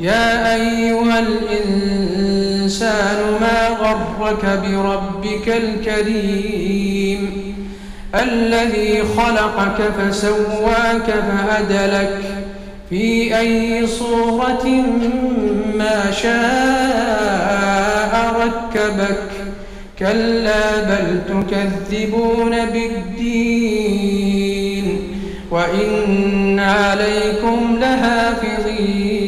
يا أيها الإنسان ما غرك بربك الكريم الذي خلقك فسواك فأدلك في أي صورة ما شاء ركبك كلا بل تكذبون بالدين وإن عليكم لحافظين